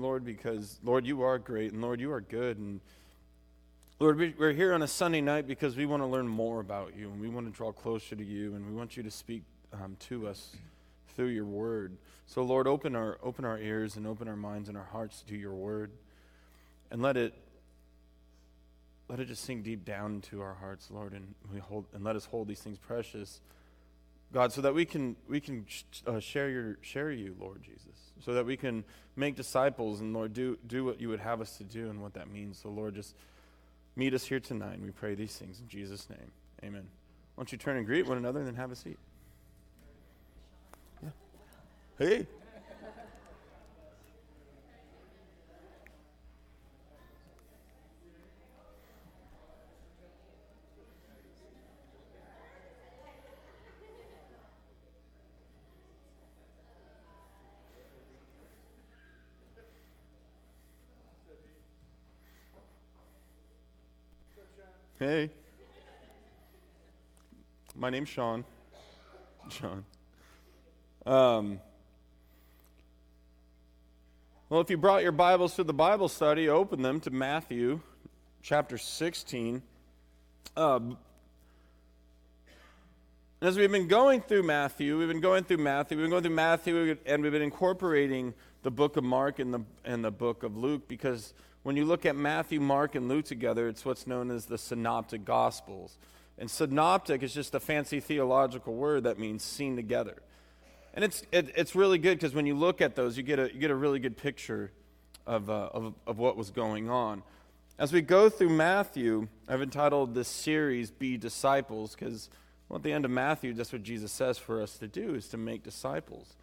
Lord, because, Lord, you are great, and Lord, you are good. And Lord, we're here on a Sunday night because we want to learn more about you, and we want to draw closer to you, and we want you to speak um, to us through your word. So, Lord, open our, open our ears and open our minds and our hearts to your word, and let it, let it just sink deep down into our hearts, Lord, and, we hold, and let us hold these things precious. God, so that we can, we can uh, share, your, share you, Lord Jesus so that we can make disciples and, Lord, do, do what you would have us to do and what that means. So, Lord, just meet us here tonight. And we pray these things in Jesus' name. Amen. Why don't you turn and greet one another and then have a seat? Yeah. Hey. Hey. My name's Sean. Sean. Um, well, if you brought your Bibles to the Bible study, open them to Matthew chapter 16. Um, as we've been going through Matthew, we've been going through Matthew, we've been going through Matthew, and we've been incorporating the book of Mark and the, and the book of Luke because when you look at Matthew, Mark, and Luke together, it's what's known as the Synoptic Gospels. And synoptic is just a fancy theological word that means seen together. And it's, it, it's really good because when you look at those, you get a, you get a really good picture of, uh, of, of what was going on. As we go through Matthew, I've entitled this series Be Disciples because well, at the end of Matthew, that's what Jesus says for us to do is to make disciples.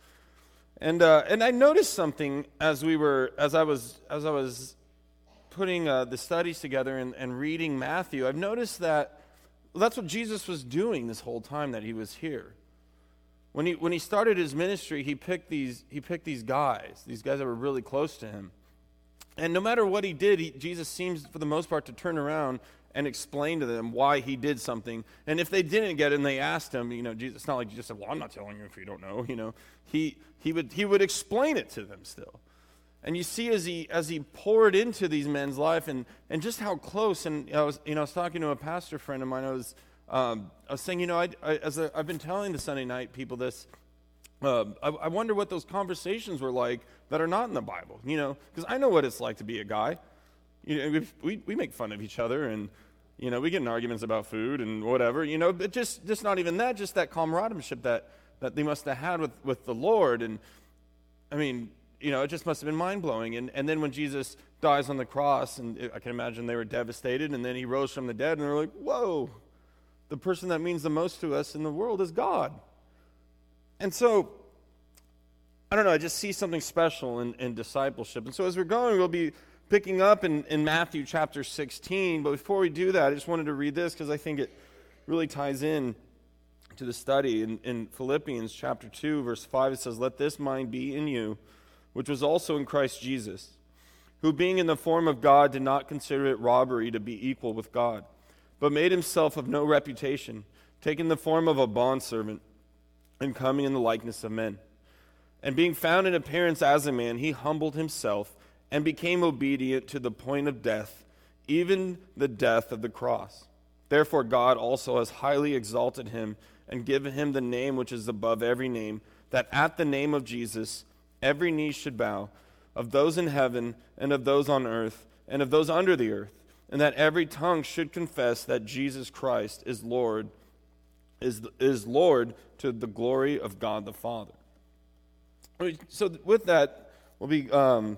And, uh, and I noticed something as we were, as I was, as I was putting uh, the studies together and, and reading Matthew, I've noticed that well, that's what Jesus was doing this whole time that he was here. When he, when he started his ministry, he picked, these, he picked these guys, these guys that were really close to him. And no matter what he did, he, Jesus seems, for the most part, to turn around and explain to them why he did something. And if they didn't get it and they asked him, you know, Jesus, it's not like he just said, Well, I'm not telling you if you don't know, you know. He, he, would, he would explain it to them still. And you see as he, as he poured into these men's life and, and just how close, and I was, you know, I was talking to a pastor friend of mine, I was, um, I was saying, you know, I, I, as i have been telling the Sunday night people this, uh, I, I, wonder what those conversations were like that are not in the Bible, you know, because I know what it's like to be a guy. You know, we, we make fun of each other and, you know, we get in arguments about food and whatever, you know, but just, just not even that, just that camaraderie that, that they must have had with, with the Lord. And I mean, you know, it just must have been mind blowing. And, and then when Jesus dies on the cross, and I can imagine they were devastated, and then he rose from the dead, and they're like, whoa, the person that means the most to us in the world is God. And so, I don't know, I just see something special in, in discipleship. And so as we're going, we'll be picking up in, in Matthew chapter 16. But before we do that, I just wanted to read this because I think it really ties in to the study. In, in Philippians chapter 2, verse 5, it says, Let this mind be in you which was also in Christ Jesus, who being in the form of God did not consider it robbery to be equal with God, but made himself of no reputation, taking the form of a bondservant and coming in the likeness of men. And being found in appearance as a man, he humbled himself and became obedient to the point of death, even the death of the cross. Therefore, God also has highly exalted him and given him the name which is above every name, that at the name of Jesus, every knee should bow, of those in heaven and of those on earth and of those under the earth, and that every tongue should confess that Jesus Christ is Lord, is, is Lord to the glory of God the Father. So with that, we'll be um,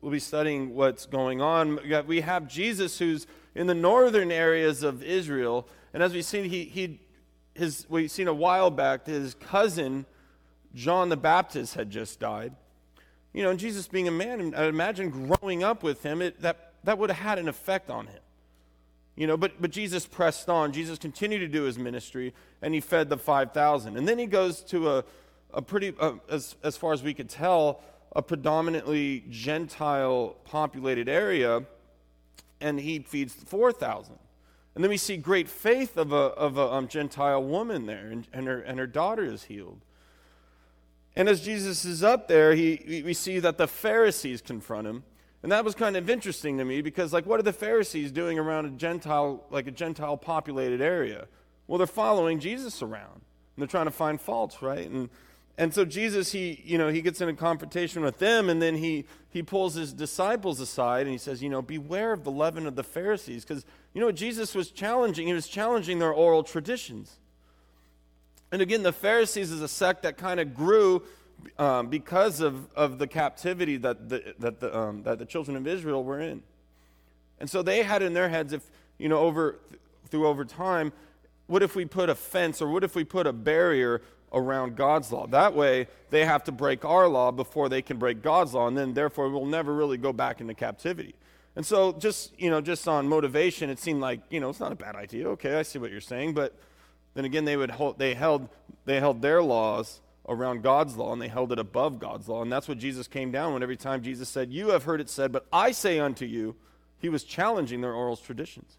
we'll be studying what's going on. We have Jesus who's in the northern areas of Israel, and as we've seen, he, he his we've seen a while back, his cousin John the Baptist had just died. You know, Jesus being a man, I imagine growing up with him, it, that, that would have had an effect on him. You know, but, but Jesus pressed on. Jesus continued to do his ministry, and he fed the 5,000. And then he goes to a, a pretty, as, as far as we could tell, a predominantly Gentile populated area, and he feeds the 4,000. And then we see great faith of a, of a um, Gentile woman there, and, and, her, and her daughter is healed. And as Jesus is up there, he, we see that the Pharisees confront him. And that was kind of interesting to me because, like, what are the Pharisees doing around a Gentile, like a Gentile populated area? Well, they're following Jesus around. And they're trying to find faults, right? And, and so Jesus, he, you know, he gets in a confrontation with them, and then he, he pulls his disciples aside and he says, you know, beware of the leaven of the Pharisees. Because, you know, Jesus was challenging, he was challenging their oral traditions. And again, the Pharisees is a sect that kind of grew um, because of, of the captivity that the, that, the, um, that the children of Israel were in. And so they had in their heads, if, you know, over, through over time, what if we put a fence or what if we put a barrier around God's law? That way, they have to break our law before they can break God's law, and then therefore we'll never really go back into captivity. And so, just you know, just on motivation, it seemed like you know it's not a bad idea. Okay, I see what you're saying, but then again, they would hold, they held they held their laws around God's law and they held it above God's law. And that's what Jesus came down when every time Jesus said, You have heard it said, but I say unto you, he was challenging their oral traditions.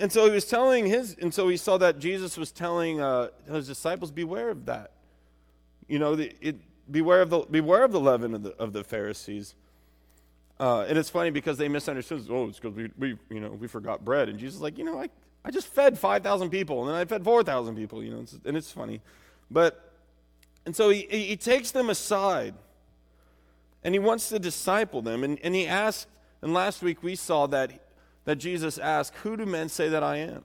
And so he was telling his, and so he saw that Jesus was telling uh, his disciples, Beware of that. You know, the, it, beware, of the, beware of the leaven of the, of the Pharisees. Uh, and it's funny because they misunderstood. Oh, it's because we, we, you know, we forgot bread. And Jesus is like, you know, I, I just fed 5,000 people, and then I fed 4,000 people, you know, and it's funny. But, and so he, he takes them aside, and he wants to disciple them. And, and he asked, and last week we saw that, that Jesus asked, Who do men say that I am?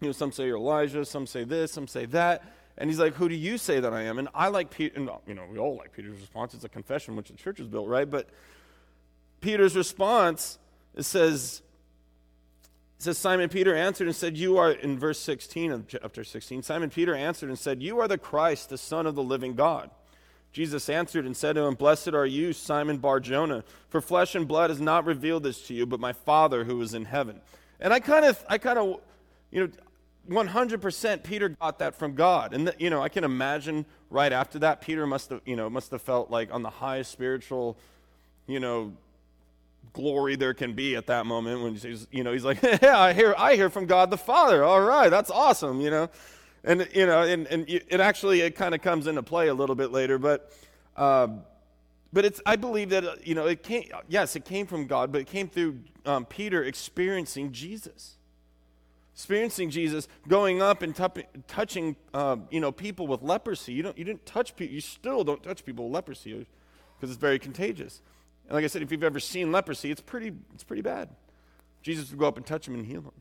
You know, some say you're Elijah, some say this, some say that. And he's like, Who do you say that I am? And I like Peter, and, you know, we all like Peter's response. It's a confession which the church is built, right? But Peter's response, it says, it says, Simon Peter answered and said, You are, in verse 16 of chapter 16, Simon Peter answered and said, You are the Christ, the Son of the living God. Jesus answered and said to him, Blessed are you, Simon Bar Jonah, for flesh and blood has not revealed this to you, but my Father who is in heaven. And I kind of, I kind of, you know, 100% Peter got that from God. And, the, you know, I can imagine right after that, Peter must have, you know, must have felt like on the highest spiritual, you know, glory there can be at that moment when he's, you know, he's like, yeah, I hear, I hear from God the Father. All right, that's awesome, you know. And, you know, and, and it actually, it kind of comes into play a little bit later, but, um, but it's, I believe that, uh, you know, it came, yes, it came from God, but it came through um, Peter experiencing Jesus. Experiencing Jesus, going up and t- touching, uh, you know, people with leprosy. You, don't, you didn't touch people, you still don't touch people with leprosy because it's very contagious. And like I said, if you've ever seen leprosy, it's pretty, it's pretty bad. Jesus would go up and touch him and heal him.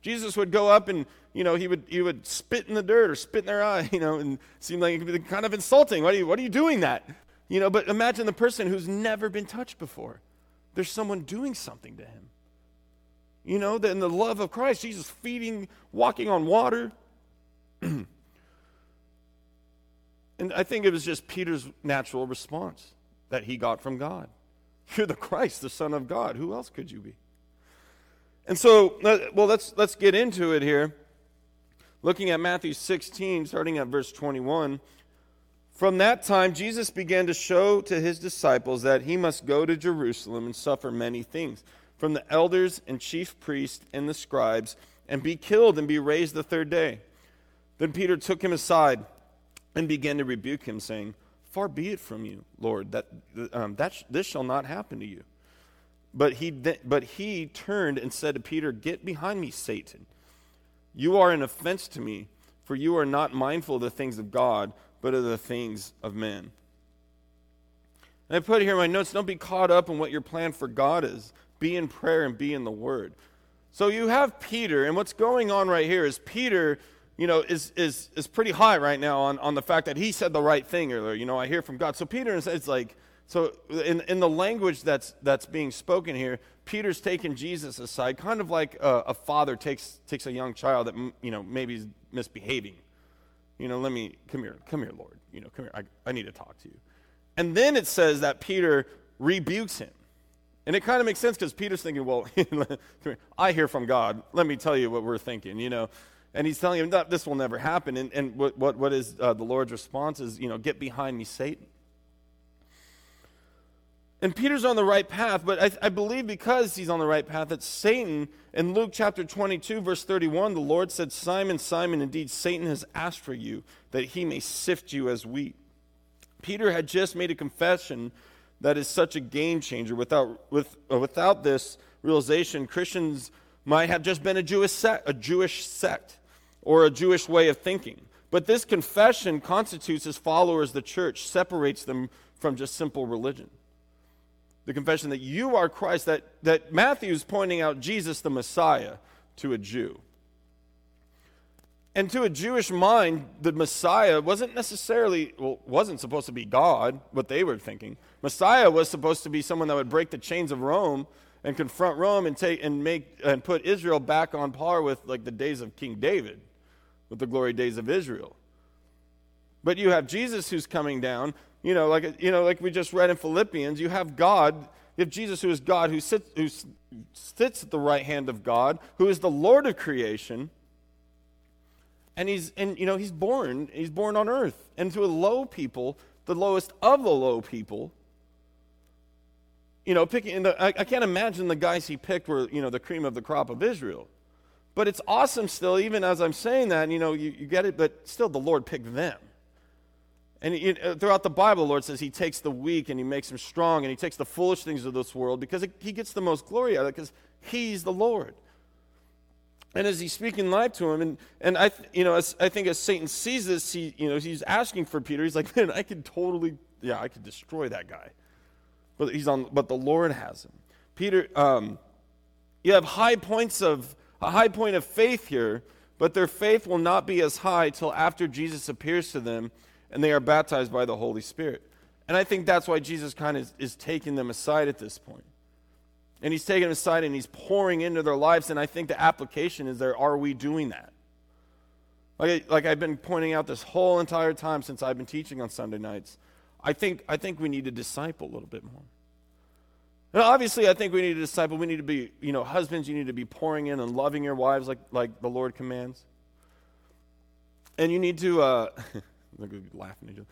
Jesus would go up and, you know, he would, he would spit in the dirt or spit in their eye, you know, and seem like it could be kind of insulting. Why are you, what are you doing that? You know, but imagine the person who's never been touched before. There's someone doing something to him. You know, in the love of Christ, Jesus feeding, walking on water. and I think it was just Peter's natural response that he got from God. You're the Christ, the Son of God. Who else could you be? And so, well, let's, let's get into it here. Looking at Matthew 16, starting at verse 21. From that time, Jesus began to show to his disciples that he must go to Jerusalem and suffer many things from the elders and chief priests and the scribes, and be killed and be raised the third day. Then Peter took him aside and began to rebuke him, saying, Far be it from you, Lord, that, um, that sh- this shall not happen to you. But he, but he turned and said to Peter, Get behind me, Satan. You are an offense to me, for you are not mindful of the things of God, but of the things of men. And I put here in my notes don't be caught up in what your plan for God is. Be in prayer and be in the Word. So you have Peter, and what's going on right here is Peter you know, is, is, is pretty high right now on, on the fact that he said the right thing earlier. You know, I hear from God. So Peter is like, so in, in the language that's, that's being spoken here, Peter's taking Jesus aside, kind of like a, a father takes, takes a young child that, you know, maybe is misbehaving. You know, let me, come here, come here, Lord. You know, come here, I, I need to talk to you. And then it says that Peter rebukes him. And it kind of makes sense because Peter's thinking, well, I hear from God. Let me tell you what we're thinking, you know. And he's telling him that this will never happen. And, and what, what, what is uh, the Lord's response is, you know, get behind me, Satan. And Peter's on the right path, but I, I, believe because he's on the right path that Satan, in Luke chapter 22, verse 31, the Lord said, Simon, Simon, indeed Satan has asked for you that he may sift you as wheat. Peter had just made a confession that is such a game changer. Without, with, uh, without this realization, Christians might have just been a Jewish, sect, a Jewish sect or a Jewish way of thinking. But this confession constitutes as followers the church, separates them from just simple religion the confession that you are Christ, that, that Matthew is pointing out Jesus the Messiah to a Jew. And to a Jewish mind, the Messiah wasn't necessarily, well, wasn't supposed to be God, what they were thinking. Messiah was supposed to be someone that would break the chains of Rome and confront Rome and take and make and put Israel back on par with like the days of King David, with the glory days of Israel. But you have Jesus who's coming down you know, like, you know, like we just read in Philippians, you have God, you have Jesus who is God, who sits, who sits at the right hand of God, who is the Lord of creation. And he's, and, you know, he's born, he's born on earth. And to a low people, the lowest of the low people, you know, picking, the, I, I can't imagine the guys he picked were, you know, the cream of the crop of Israel. But it's awesome still, even as I'm saying that, you know, you, you get it, but still the Lord picked them. And throughout the Bible, the Lord says He takes the weak and He makes them strong, and He takes the foolish things of this world because it, He gets the most glory out of it because He's the Lord. And as He's speaking life to him, and, and I, you know, as, I think as Satan sees this, he, you know, he's asking for Peter. He's like, man, I could totally, yeah, I could destroy that guy. But he's on, but the Lord has him. Peter, um, you have high points of a high point of faith here, but their faith will not be as high till after Jesus appears to them and they are baptized by the Holy Spirit. And I think that's why Jesus kind of is, is taking them aside at this point. And he's taking them aside and he's pouring into their lives. And I think the application is there are we doing that? Like, like I've been pointing out this whole entire time since I've been teaching on Sunday nights. I think, I think we need to disciple a little bit more. And obviously, I think we need to disciple. We need to be, you know, husbands, you need to be pouring in and loving your wives like, like the Lord commands. And you need to, uh, laughing at you.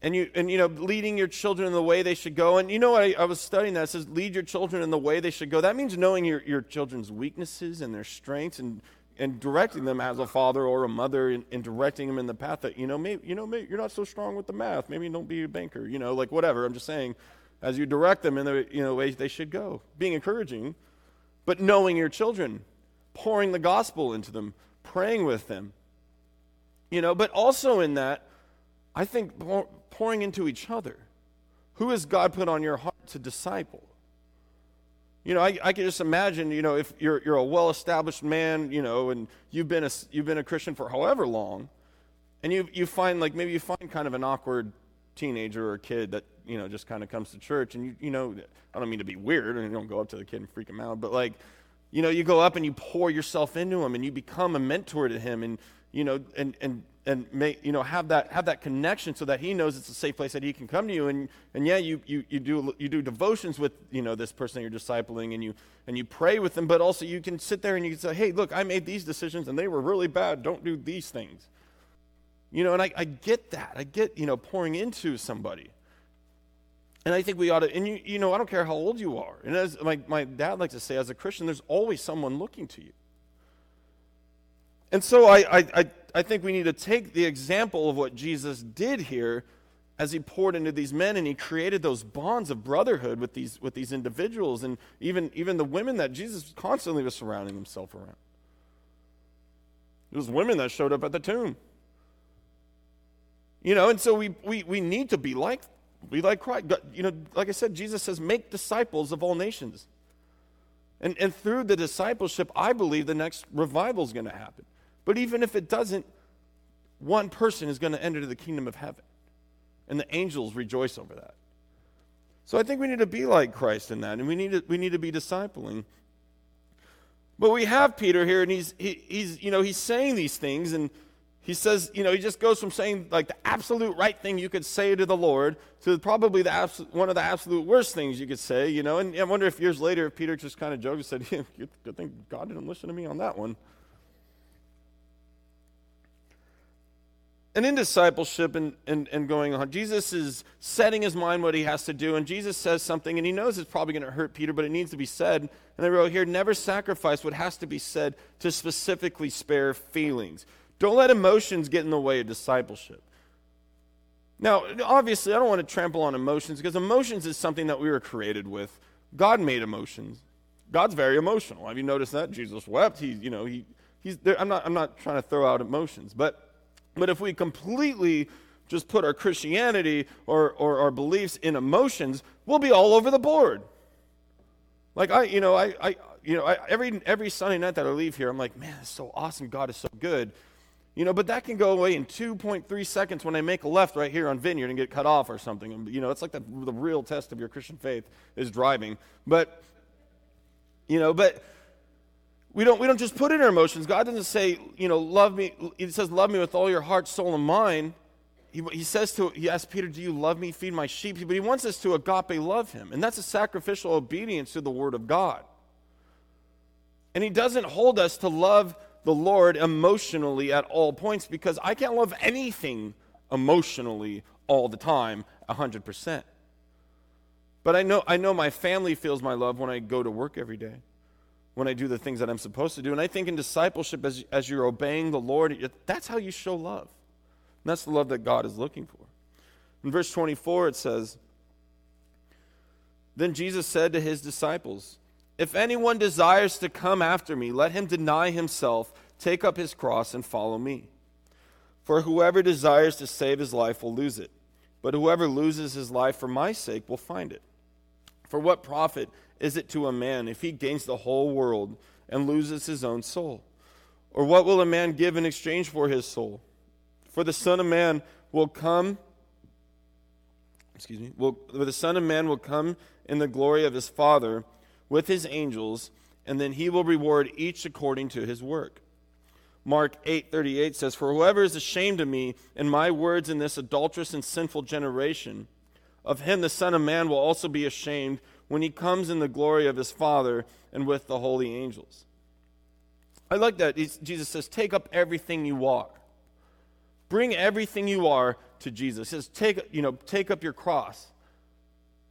And you, and you know, leading your children in the way they should go. And you know, I, I was studying that. It says, lead your children in the way they should go. That means knowing your, your children's weaknesses and their strengths and, and directing them as a father or a mother and, and directing them in the path that, you know, maybe, you know, maybe you're not so strong with the math. Maybe don't be a banker, you know, like whatever. I'm just saying, as you direct them in the you know, way they should go, being encouraging, but knowing your children, pouring the gospel into them, praying with them, you know, but also in that, I think pouring into each other. Who has God put on your heart to disciple? You know, I, I can just imagine, you know, if you're, you're a well established man, you know, and you've been, a, you've been a Christian for however long, and you, you find, like, maybe you find kind of an awkward teenager or kid that, you know, just kind of comes to church, and you, you know, I don't mean to be weird, and you don't go up to the kid and freak him out, but like, you know, you go up and you pour yourself into him, and you become a mentor to him, and you know, and, and, and make, you know, have that, have that connection so that he knows it's a safe place that he can come to you. And, and yeah, you, you, you, do, you do devotions with, you know, this person you're discipling and you, and you pray with them, but also you can sit there and you can say, hey, look, I made these decisions and they were really bad. Don't do these things. You know, and I, I get that. I get, you know, pouring into somebody. And I think we ought to, and you, you know, I don't care how old you are. And as my, my dad likes to say, as a Christian, there's always someone looking to you. And so I, I, I think we need to take the example of what Jesus did here as he poured into these men and he created those bonds of brotherhood with these, with these individuals and even, even the women that Jesus constantly was surrounding himself around. It was women that showed up at the tomb. You know, and so we, we, we need to be like, be like Christ. You know, like I said, Jesus says, make disciples of all nations. And, and through the discipleship, I believe the next revival is going to happen. But even if it doesn't, one person is going to enter the kingdom of heaven. And the angels rejoice over that. So I think we need to be like Christ in that, and we need to, we need to be discipling. But we have Peter here, and he's, he, he's, you know, he's saying these things, and he says, you know, he just goes from saying like the absolute right thing you could say to the Lord to probably the abs- one of the absolute worst things you could say, you know. And I wonder if years later, if Peter just kind of joked and said, yeah, good thing God didn't listen to me on that one. and in discipleship and, and, and going on, Jesus is setting his mind what he has to do, and Jesus says something, and he knows it's probably going to hurt Peter, but it needs to be said. And I wrote here never sacrifice what has to be said to specifically spare feelings. Don't let emotions get in the way of discipleship. Now, obviously, I don't want to trample on emotions because emotions is something that we were created with. God made emotions. God's very emotional. Have you noticed that? Jesus wept. He, you know, he, he's there. I'm not, I'm not trying to throw out emotions, but but if we completely just put our Christianity or, or our beliefs in emotions, we'll be all over the board. Like I, you know, I, I you know, I, every every Sunday night that I leave here, I'm like, man, it's so awesome. God is so good. You know, but that can go away in 2.3 seconds when I make a left right here on Vineyard and get cut off or something. You know, it's like the, the real test of your Christian faith is driving. But, you know, but we don't, we don't just put in our emotions. God doesn't say, you know, love me. He says, love me with all your heart, soul, and mind. He, he says to, he asks Peter, do you love me? Feed my sheep. But he wants us to agape love him. And that's a sacrificial obedience to the word of God. And he doesn't hold us to love the Lord emotionally at all points because I can't love anything emotionally all the time 100%. But I know, I know my family feels my love when I go to work every day when I do the things that I'm supposed to do. And I think in discipleship, as, as you're obeying the Lord, that's how you show love. And that's the love that God is looking for. In verse 24, it says, Then Jesus said to his disciples, If anyone desires to come after me, let him deny himself, take up his cross, and follow me. For whoever desires to save his life will lose it, but whoever loses his life for my sake will find it. For what profit is it to a man if he gains the whole world and loses his own soul? Or what will a man give in exchange for his soul? For the Son of Man will come, excuse me, will, the Son of Man will come in the glory of his Father with his angels, and then he will reward each according to his work. Mark 8:38 says, "For whoever is ashamed of me and my words in this adulterous and sinful generation, of him the Son of Man will also be ashamed when he comes in the glory of his Father and with the holy angels. I like that. Jesus says, Take up everything you are. Bring everything you are to Jesus. He says, Take, you know, take up your cross.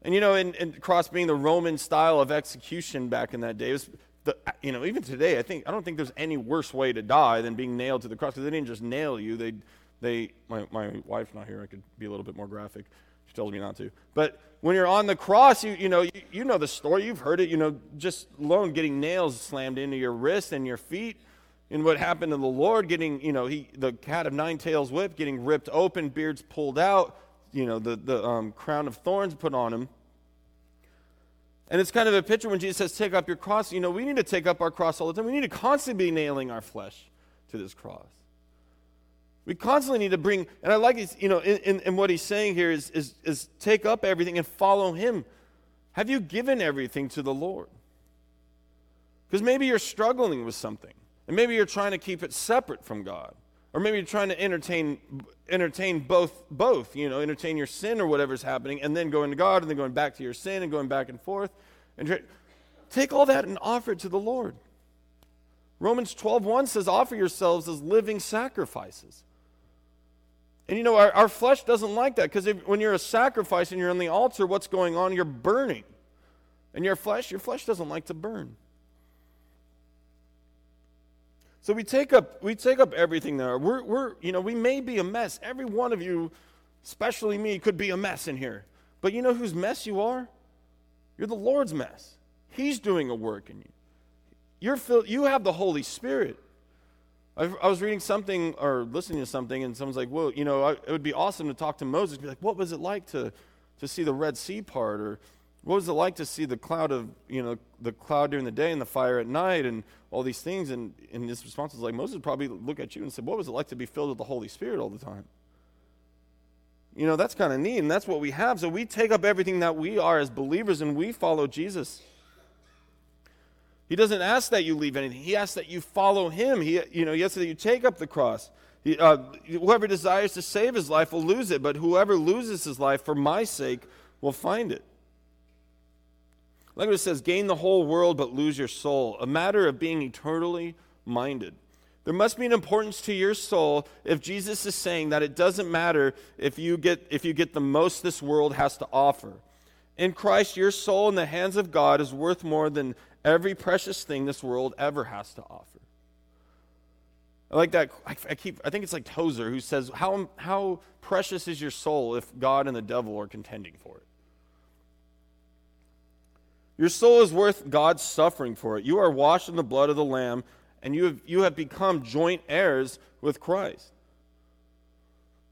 And you know, in, in cross being the Roman style of execution back in that day, was the, you know, even today, I think I don't think there's any worse way to die than being nailed to the cross because they didn't just nail you. They, they, my, my wife's not here. I could be a little bit more graphic. She tells me not to. But when you're on the cross, you, you know, you, you know the story. You've heard it, you know, just alone getting nails slammed into your wrists and your feet. And what happened to the Lord getting, you know, he, the cat of nine tails whip getting ripped open, beards pulled out, you know, the, the um, crown of thorns put on him. And it's kind of a picture when Jesus says, take up your cross. You know, we need to take up our cross all the time. We need to constantly be nailing our flesh to this cross. We constantly need to bring, and I like you know, in, in, in, what he's saying here is, is, is take up everything and follow him. Have you given everything to the Lord? Because maybe you're struggling with something, and maybe you're trying to keep it separate from God. Or maybe you're trying to entertain entertain both both, you know, entertain your sin or whatever's happening, and then going to God and then going back to your sin and going back and forth. And try, take all that and offer it to the Lord. Romans 12:1 says, offer yourselves as living sacrifices. And you know, our, our flesh doesn't like that because when you're a sacrifice and you're on the altar, what's going on? You're burning. And your flesh, your flesh doesn't like to burn. So we take up we take up everything there. We're, we're you know we may be a mess. Every one of you, especially me, could be a mess in here. But you know whose mess you are? You're the Lord's mess. He's doing a work in you. You're filled, you have the Holy Spirit. I was reading something or listening to something, and someone's like, "Well, you know, it would be awesome to talk to Moses. Be like, what was it like to to see the Red Sea part, or what was it like to see the cloud of you know the cloud during the day and the fire at night, and all these things?" And and his response was like, Moses probably look at you and said, "What was it like to be filled with the Holy Spirit all the time?" You know, that's kind of neat, and that's what we have. So we take up everything that we are as believers, and we follow Jesus. He doesn't ask that you leave anything. He asks that you follow him. He, you know, he asks that you take up the cross. He, uh, whoever desires to save his life will lose it, but whoever loses his life for my sake will find it. It says, gain the whole world but lose your soul, a matter of being eternally minded. There must be an importance to your soul if Jesus is saying that it doesn't matter if you get, if you get the most this world has to offer. In Christ, your soul in the hands of God is worth more than every precious thing this world ever has to offer. I like that. I, I keep. I think it's like Tozer who says, "How how precious is your soul if God and the devil are contending for it?" Your soul is worth God's suffering for it. You are washed in the blood of the Lamb and you have, you have become joint heirs with Christ.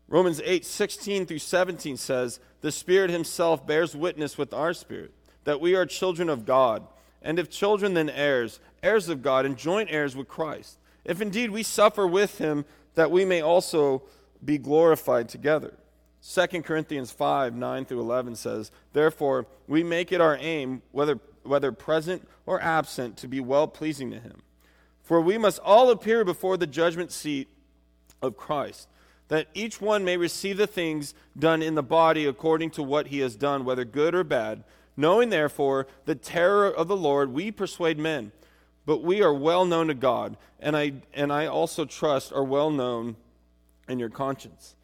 Romans 8, 16 through 17 says, The Spirit Himself bears witness with our spirit that we are children of God, and if children, then heirs, heirs of God, and joint heirs with Christ. If indeed we suffer with Him, that we may also be glorified together. 2 Corinthians 5, 9 through 11 says, Therefore, we make it our aim, whether, whether present or absent, to be well pleasing to Him. For we must all appear before the judgment seat of Christ, that each one may receive the things done in the body according to what he has done, whether good or bad. Knowing therefore the terror of the Lord, we persuade men. But we are well known to God, and I, and I also trust are well known in your conscience.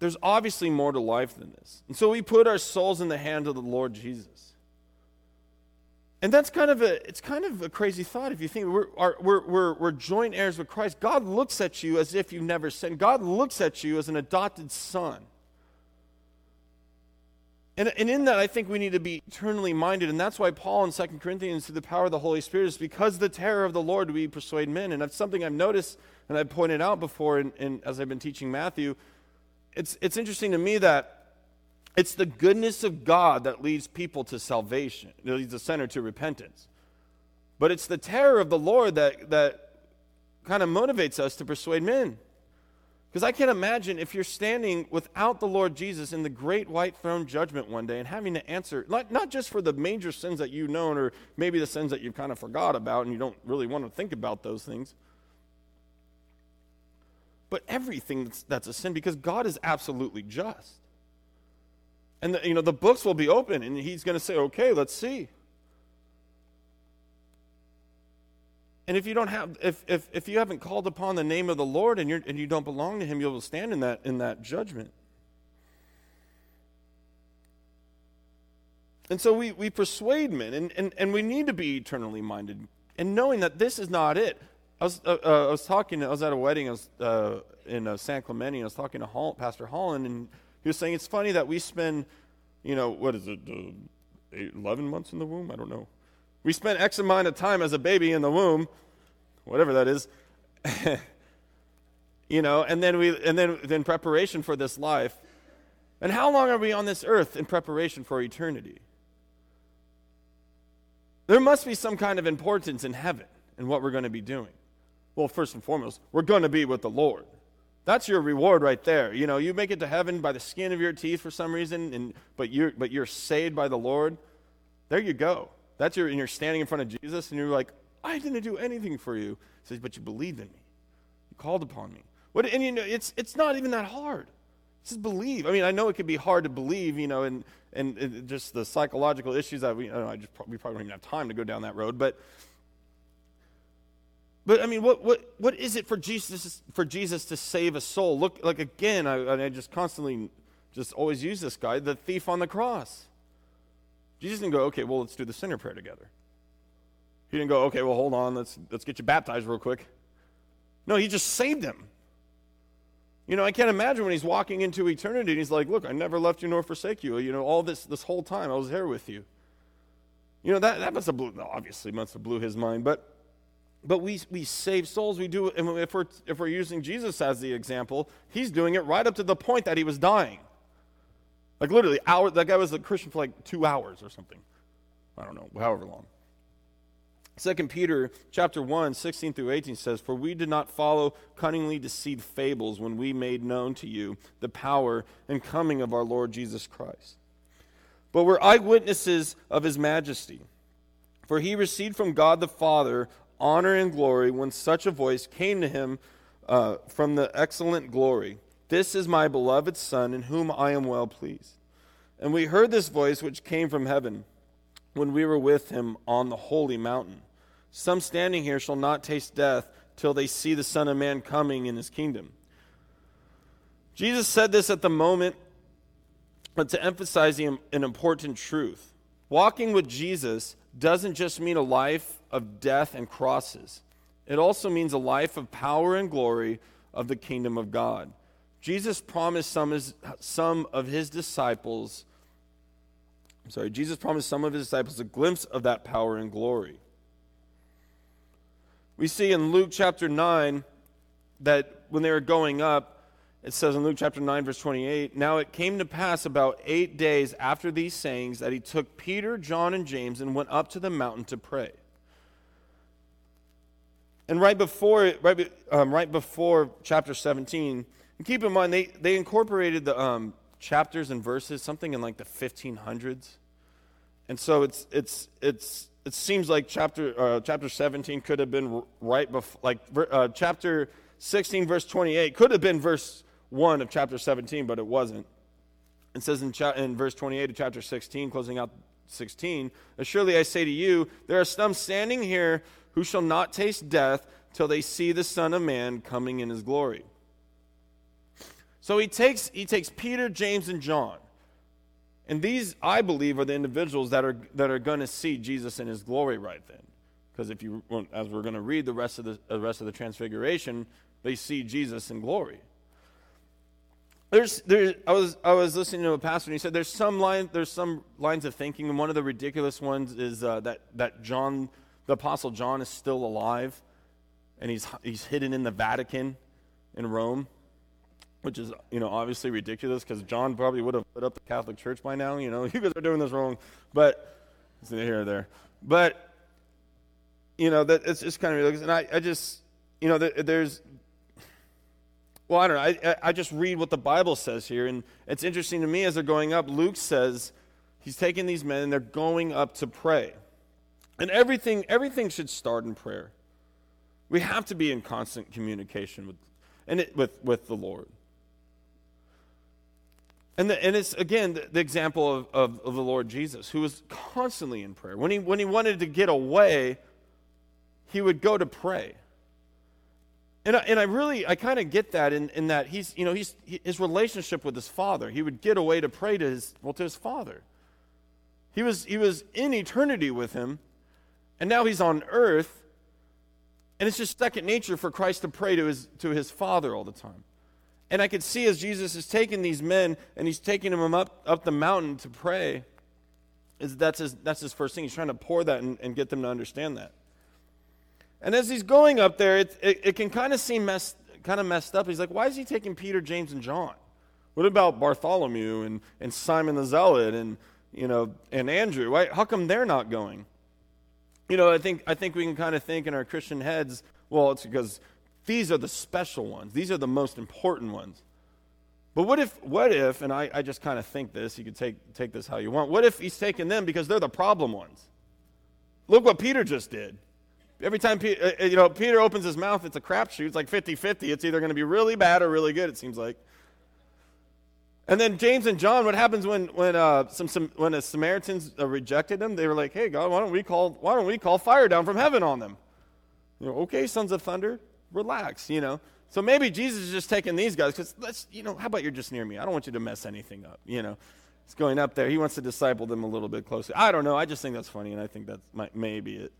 There's obviously more to life than this. And so we put our souls in the hand of the Lord Jesus. And that's kind of a it's kind of a crazy thought if you think we're, we're, we're, we're joint heirs with Christ. God looks at you as if you've never sinned. God looks at you as an adopted son. And, and in that, I think we need to be eternally minded. And that's why Paul in 2 Corinthians, through the power of the Holy Spirit, is because the terror of the Lord we persuade men. And that's something I've noticed and I've pointed out before in, in, as I've been teaching Matthew. It's, it's interesting to me that it's the goodness of God that leads people to salvation, it leads the sinner to repentance. But it's the terror of the Lord that, that kind of motivates us to persuade men. Because I can't imagine if you're standing without the Lord Jesus in the great white throne judgment one day and having to answer, not, not just for the major sins that you've known or maybe the sins that you've kind of forgot about and you don't really want to think about those things, but everything that's, that's a sin because God is absolutely just. And the, you know the books will be open, and he's going to say, "Okay, let's see." And if you don't have, if, if, if you haven't called upon the name of the Lord and, you're, and you don't belong to Him, you will stand in that in that judgment. And so we, we persuade men, and, and, and we need to be eternally minded, and knowing that this is not it. I was, uh, uh, I was talking, I was at a wedding I was, uh, in uh, San Clemente, and I was talking to Pastor Holland, and he was saying it's funny that we spend, you know, what is it, uh, eight, 11 months in the womb? I don't know. We spent X amount of time as a baby in the womb, whatever that is. you know, and then we and then in preparation for this life. And how long are we on this earth in preparation for eternity? There must be some kind of importance in heaven in what we're going to be doing. Well, first and foremost, we're going to be with the Lord. That's your reward right there. You know, you make it to heaven by the skin of your teeth for some reason, and, but, you're, but you're saved by the Lord. There you go. That's your, and you're standing in front of Jesus, and you're like, I didn't do anything for you. He says, but you believed in me. You called upon me. What, and you know, it's, it's not even that hard. Just believe. I mean, I know it can be hard to believe, you know, and, and, and just the psychological issues that we, I, know, I just, we probably don't even have time to go down that road, but but I mean, what, what, what is it for Jesus, for Jesus to save a soul? Look, like again, I, I just constantly just always use this guy, the thief on the cross. Jesus didn't go, okay, well, let's do the sinner prayer together. He didn't go, okay, well, hold on, let's, let's get you baptized real quick. No, he just saved him. You know, I can't imagine when he's walking into eternity and he's like, look, I never left you nor forsake you. You know, all this, this whole time I was there with you. You know, that, that must have blew, obviously must have blew his mind, but but we, we save souls. We do, if we're, if we're using Jesus as the example, he's doing it right up to the point that he was dying. Like literally, hour, that guy was a Christian for like two hours or something. I don't know, however long. 2 Peter chapter 1, 16 through 18 says, For we did not follow cunningly deceived fables when we made known to you the power and coming of our Lord Jesus Christ. But we're eyewitnesses of his majesty. For he received from God the Father honor and glory when such a voice came to him uh, from the excellent glory This is my beloved Son, in whom I am well pleased. And we heard this voice which came from heaven when we were with him on the holy mountain. Some standing here shall not taste death till they see the Son of Man coming in his kingdom. Jesus said this at the moment but to emphasize an important truth. Walking with Jesus doesn't just mean a life of death and crosses, it also means a life of power and glory of the kingdom of God. Jesus promised some, some of his disciples, I'm sorry, Jesus promised some of his disciples a glimpse of that power and glory. We see in Luke chapter 9 that when they were going up, it says in Luke chapter 9, verse 28 Now it came to pass about eight days after these sayings that he took Peter, John, and James and went up to the mountain to pray. And right before, right, um, right before chapter 17, and keep in mind, they, they incorporated the um, chapters and verses, something in like the 1500s. And so it's, it's, it's, it seems like chapter, uh, chapter 17 could have been right before, like uh, chapter 16, verse 28 could have been verse 1 of chapter 17, but it wasn't. It says in, cha- in verse 28 of chapter 16, closing out 16, Surely I say to you, there are some standing here who shall not taste death till they see the Son of Man coming in his glory. So he takes, he takes Peter, James, and John. And these, I believe, are the individuals that are, that are going to see Jesus in his glory right then. Because if you, as we're going to read the rest of the, the rest of the transfiguration, they see Jesus in glory. There's, there, I, was, I was listening to a pastor and he said there's some, line, there's some lines of thinking, and one of the ridiculous ones is uh, that, that John, the Apostle John, is still alive and he's, he's hidden in the Vatican in Rome, which is, you know, obviously ridiculous because John probably would have put up the Catholic Church by now. You know, you guys are doing this wrong. But it's here or there. But, you know, that, it's just kind of ridiculous. And I, I just, you know, there, there's, well, I don't know. I, I just read what the Bible says here. And it's interesting to me as they're going up, Luke says he's taking these men and they're going up to pray. And everything, everything should start in prayer. We have to be in constant communication with, and it, with, with the Lord. And, the, and it's, again, the, the example of, of, of the Lord Jesus, who was constantly in prayer. When he, when he wanted to get away, he would go to pray. And I, and I really, I kind of get that in, in that he's, you know, he's, his relationship with his father. He would get away to pray to his, well, to his father. He was, he was in eternity with him, and now he's on earth, and it's just second nature for Christ to pray to his, to his father all the time. And I could see as Jesus is taking these men and he's taking them up, up the mountain to pray, is that's his, that's his first thing. He's trying to pour that and, and get them to understand that. And as he's going up there, it, it, it can kind of seem messed, kind of messed up. He's like, why is he taking Peter, James, and John? What about Bartholomew and, and Simon the Zealot and, you know, and Andrew? Why, how come they're not going? You know, I think, I think we can kind of think in our Christian heads, well, it's because these are the special ones. These are the most important ones. But what if, what if, and I, I just kind of think this, you could take, take this how you want. What if he's taking them because they're the problem ones? Look what Peter just did. Every time uh, uh, you know, Peter opens his mouth, it's a crapshoot. It's like 50 50. It's either going to be really bad or really good, it seems like. And then James and John, what happens when, when, uh, some, some, when the Samaritans uh, rejected them? They were like, hey, God, why don't, we call, why don't we call fire down from heaven on them? You know, okay, sons of thunder, relax, you know. So maybe Jesus is just taking these guys because let's, you know, how about you're just near me? I don't want you to mess anything up, you know. He's going up there. He wants to disciple them a little bit closer. I don't know. I just think that's funny, and I think that's might, maybe it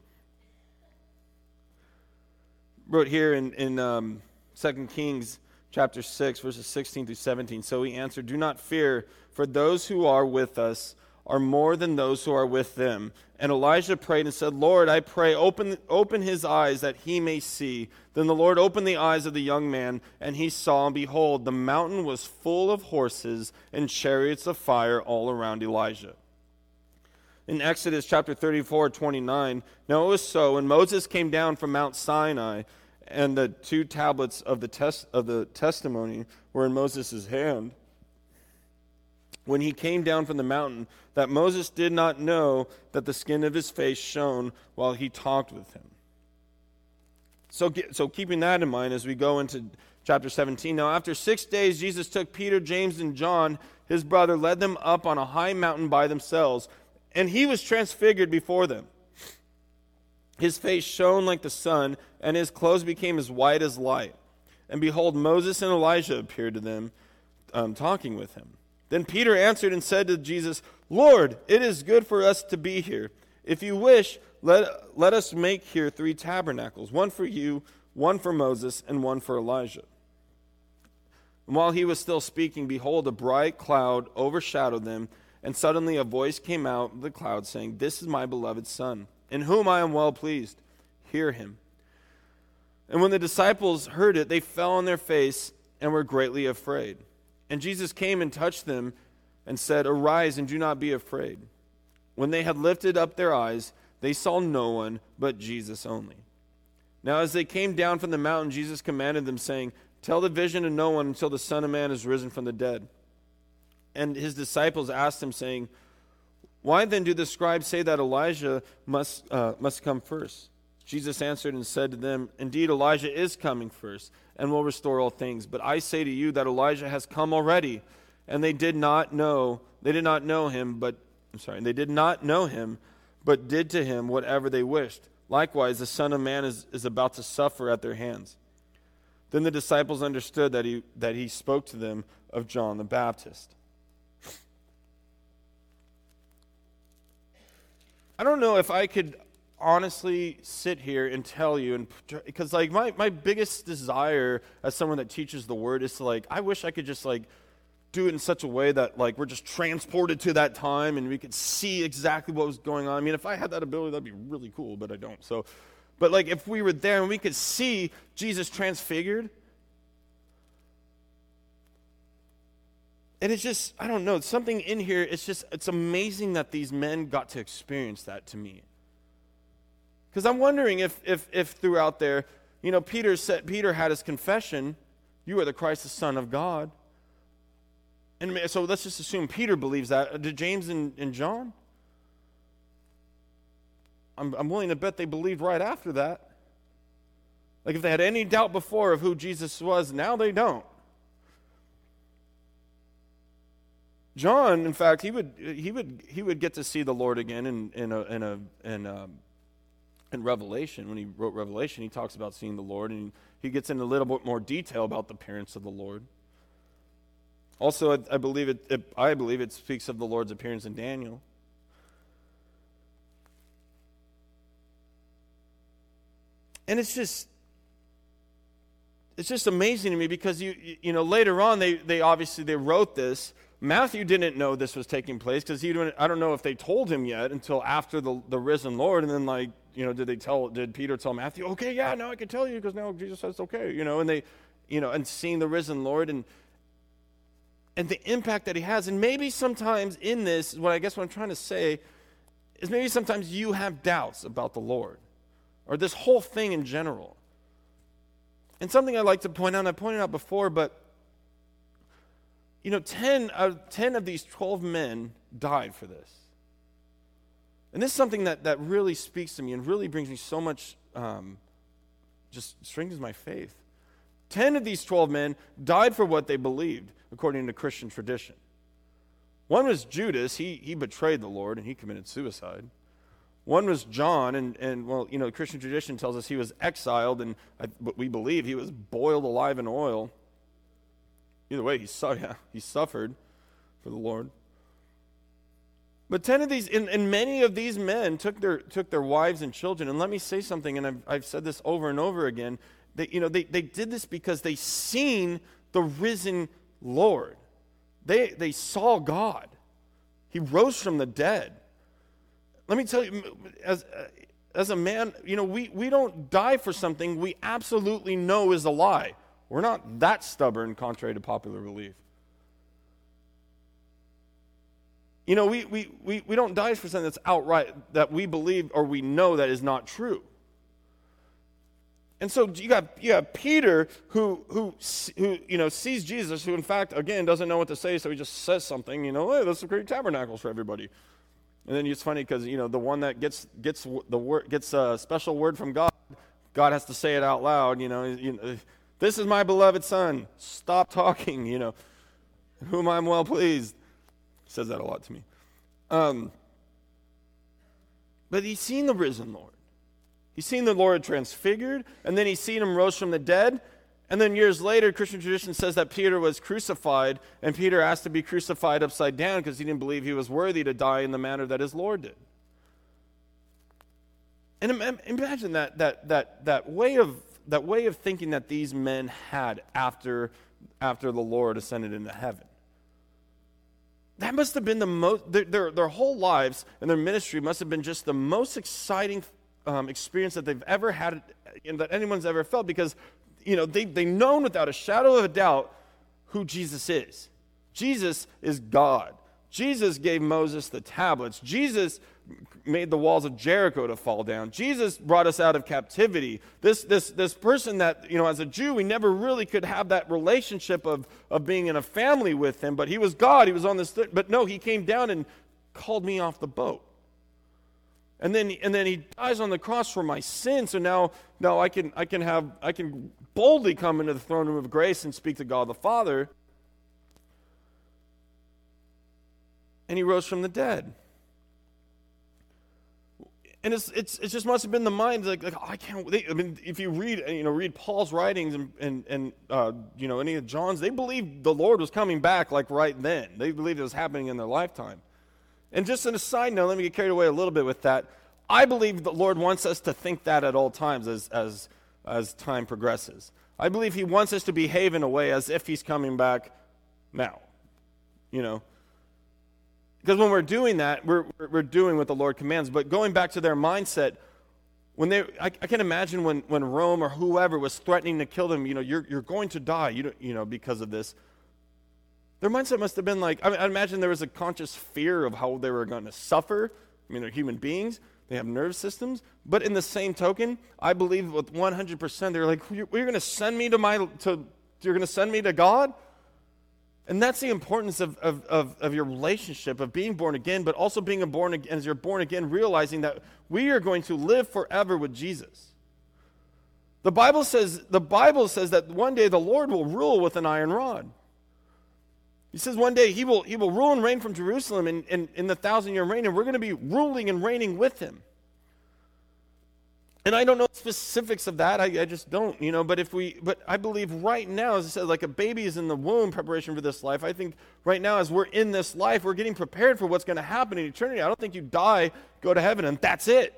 wrote here in, in um, 2 Kings chapter 6, verses 16 through 17. So he answered, Do not fear, for those who are with us are more than those who are with them. And Elijah prayed and said, Lord, I pray, open, open his eyes that he may see. Then the Lord opened the eyes of the young man, and he saw, and behold, the mountain was full of horses and chariots of fire all around Elijah. In Exodus chapter 34, 29, now it was so, when Moses came down from Mount Sinai, and the two tablets of the, test, of the testimony were in Moses' hand. When he came down from the mountain, that Moses did not know that the skin of his face shone while he talked with him. So, so keeping that in mind as we go into chapter 17. Now, after six days, Jesus took Peter, James, and John, his brother, led them up on a high mountain by themselves, and he was transfigured before them. His face shone like the sun, and his clothes became as white as light. And behold, Moses and Elijah appeared to them, um, talking with him. Then Peter answered and said to Jesus, Lord, it is good for us to be here. If you wish, let, let us make here three tabernacles one for you, one for Moses, and one for Elijah. And while he was still speaking, behold, a bright cloud overshadowed them, and suddenly a voice came out of the cloud saying, This is my beloved Son, in whom I am well pleased. Hear him. And when the disciples heard it, they fell on their face and were greatly afraid. And Jesus came and touched them and said, Arise and do not be afraid. When they had lifted up their eyes, they saw no one but Jesus only. Now, as they came down from the mountain, Jesus commanded them, saying, Tell the vision to no one until the Son of Man is risen from the dead. And his disciples asked him, saying, Why then do the scribes say that Elijah must, uh, must come first? Jesus answered and said to them, Indeed, Elijah is coming first and will restore all things. But I say to you that Elijah has come already, and they did not know, they did not know him, but I'm sorry, they did not know him, but did to him whatever they wished. Likewise, the Son of Man is, is about to suffer at their hands. Then the disciples understood that he, that he spoke to them of John the Baptist. I don't know if I could honestly sit here and tell you and because like my, my biggest desire as someone that teaches the word is to like i wish i could just like do it in such a way that like we're just transported to that time and we could see exactly what was going on. I mean, if I had that ability, that'd be really cool, but I don't. So, but like if we were there and we could see Jesus transfigured, and it's just I don't know something in here. It's just it's amazing that these men got to experience that to me. Because I'm wondering if if if throughout there, you know, Peter said Peter had his confession, "You are the Christ, the Son of God." And so let's just assume Peter believes that. Uh, did James and, and John? I'm, I'm willing to bet they believed right after that. Like if they had any doubt before of who Jesus was, now they don't. John, in fact, he would he would he would get to see the Lord again in in a in a in, a, um, in Revelation. When he wrote Revelation, he talks about seeing the Lord, and he gets into a little bit more detail about the appearance of the Lord. Also, I, I believe it, it, I believe it speaks of the Lord's appearance in Daniel. And it's just it's just amazing to me because you you know later on they they obviously they wrote this matthew didn't know this was taking place because he i don't know if they told him yet until after the, the risen lord and then like you know did they tell did peter tell matthew okay yeah now i can tell you because now jesus says it's okay you know and they you know and seeing the risen lord and and the impact that he has. And maybe sometimes in this, what I guess what I'm trying to say is maybe sometimes you have doubts about the Lord or this whole thing in general. And something I'd like to point out, and I pointed out before, but you know, 10, uh, 10 of these 12 men died for this. And this is something that, that really speaks to me and really brings me so much, um, just strengthens my faith. 10 of these 12 men died for what they believed according to Christian tradition. One was Judas, he, he betrayed the Lord and he committed suicide. One was John, and, and well, you know, Christian tradition tells us he was exiled, and I, but we believe he was boiled alive in oil. Either way, he, yeah, he suffered for the Lord. But 10 of these, and, and, many of these men took their, took their wives and children. And let me say something, and I've, I've said this over and over again. That, you know, they, they did this because they seen the risen Lord. They, they saw God. He rose from the dead. Let me tell you, as, uh, as a man, you know, we, we don't die for something we absolutely know is a lie. We're not that stubborn, contrary to popular belief. You know, we, we, we, we don't die for something that's outright, that we believe or we know that is not true. And so you got, you got Peter who, who, who, you know, sees Jesus, who in fact, again, doesn't know what to say, so he just says something, you know, hey, let's create tabernacles for everybody. And then it's funny because, you know, the one that gets, gets, the word, gets a special word from God, God has to say it out loud, you know, you know this is my beloved son. Stop talking, you know, whom I'm well pleased. He says that a lot to me. Um, but he's seen the risen Lord. He's seen the Lord transfigured, and then he's seen him rose from the dead. And then years later, Christian tradition says that Peter was crucified, and Peter asked to be crucified upside down because he didn't believe he was worthy to die in the manner that his Lord did. And imagine that, that, that, that, way of, that way of thinking that these men had after, after the Lord ascended into heaven. That must have been the most, their, their, their whole lives and their ministry must have been just the most exciting um, experience that they've ever had, know, that anyone's ever felt, because, you know, they, they known without a shadow of a doubt who Jesus is. Jesus is God. Jesus gave Moses the tablets. Jesus made the walls of Jericho to fall down. Jesus brought us out of captivity. This, this, this person that, you know, as a Jew, we never really could have that relationship of, of being in a family with him, but he was God. He was on this, th- but no, he came down and called me off the boat. And then, and then he dies on the cross for my sin. So now, now I can, I can have, I can boldly come into the throne room of grace and speak to God the Father. And he rose from the dead and it's, it's, it just must have been the mind like, like oh, I can't. They, I mean, if you read you know read Paul's writings and and, and uh, you know any of John's, they believed the Lord was coming back like right then. They believed it was happening in their lifetime. And just in a side note, let me get carried away a little bit with that. I believe the Lord wants us to think that at all times as as as time progresses. I believe He wants us to behave in a way as if He's coming back now. You know, because when we're doing that, we're, we're doing what the Lord commands. But going back to their mindset, when they, I, I can imagine when, when Rome or whoever was threatening to kill them, you know, you're, you're going to die, you, you know, because of this. Their mindset must have been like, I, mean, I imagine there was a conscious fear of how they were going to suffer. I mean, they're human beings, they have nerve systems. But in the same token, I believe with 100%, they're like, you're, you're going to send me to my, to, you're going to send me to God? And that's the importance of, of, of, of, your relationship, of being born again, but also being born again, as you're born again, realizing that we are going to live forever with Jesus. The Bible says, the Bible says that one day the Lord will rule with an iron rod. He says one day he will, he will rule and reign from Jerusalem in, in, in the thousand year reign, and we're going to be ruling and reigning with him. And I don't know specifics of that. I, I, just don't, you know. But if we, but I believe right now, as I said, like a baby is in the womb, preparation for this life. I think right now, as we're in this life, we're getting prepared for what's going to happen in eternity. I don't think you die, go to heaven, and that's it.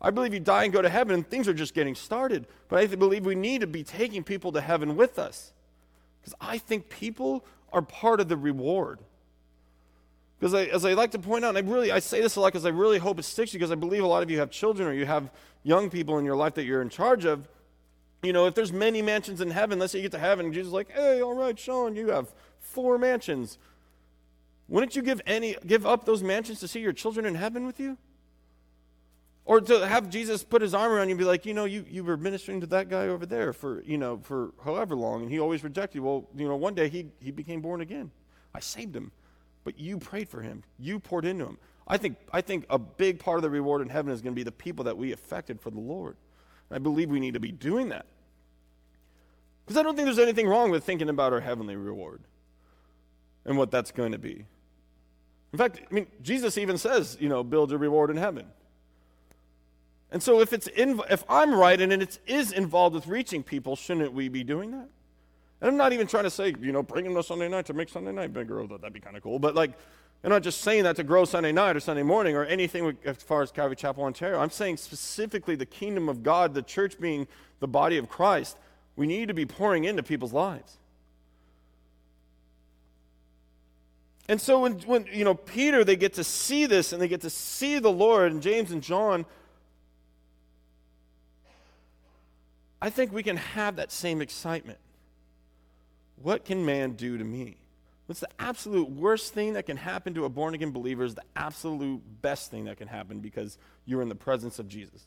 I believe you die and go to heaven, and things are just getting started. But I believe we need to be taking people to heaven with us, because I think people are part of the reward. Because as I like to point out, and I really I say this a lot because I really hope it sticks because I believe a lot of you have children or you have young people in your life that you're in charge of. You know, if there's many mansions in heaven, let's say you get to heaven, and Jesus is like, hey, all right, Sean, you have four mansions. Wouldn't you give any give up those mansions to see your children in heaven with you? Or to have Jesus put his arm around you and be like, you know, you, you were ministering to that guy over there for, you know, for however long, and he always rejected you. Well, you know, one day he, he became born again. I saved him but you prayed for him. You poured into him. I think, I think a big part of the reward in heaven is going to be the people that we affected for the Lord. I believe we need to be doing that. Because I don't think there's anything wrong with thinking about our heavenly reward and what that's going to be. In fact, I mean, Jesus even says, you know, build your reward in heaven. And so if it's if I'm right and it is involved with reaching people, shouldn't we be doing that? And I'm not even trying to say, you know, bring them to Sunday night to make Sunday night bigger, although that'd be kind of cool. But like, I'm not just saying that to grow Sunday night or Sunday morning or anything as far as Calvary Chapel, Ontario. I'm saying specifically the kingdom of God, the church being the body of Christ. We need to be pouring into people's lives. And so when, when you know Peter, they get to see this and they get to see the Lord, and James and John, I think we can have that same excitement. What can man do to me? What's the absolute worst thing that can happen to a born again believer is the absolute best thing that can happen because you're in the presence of Jesus.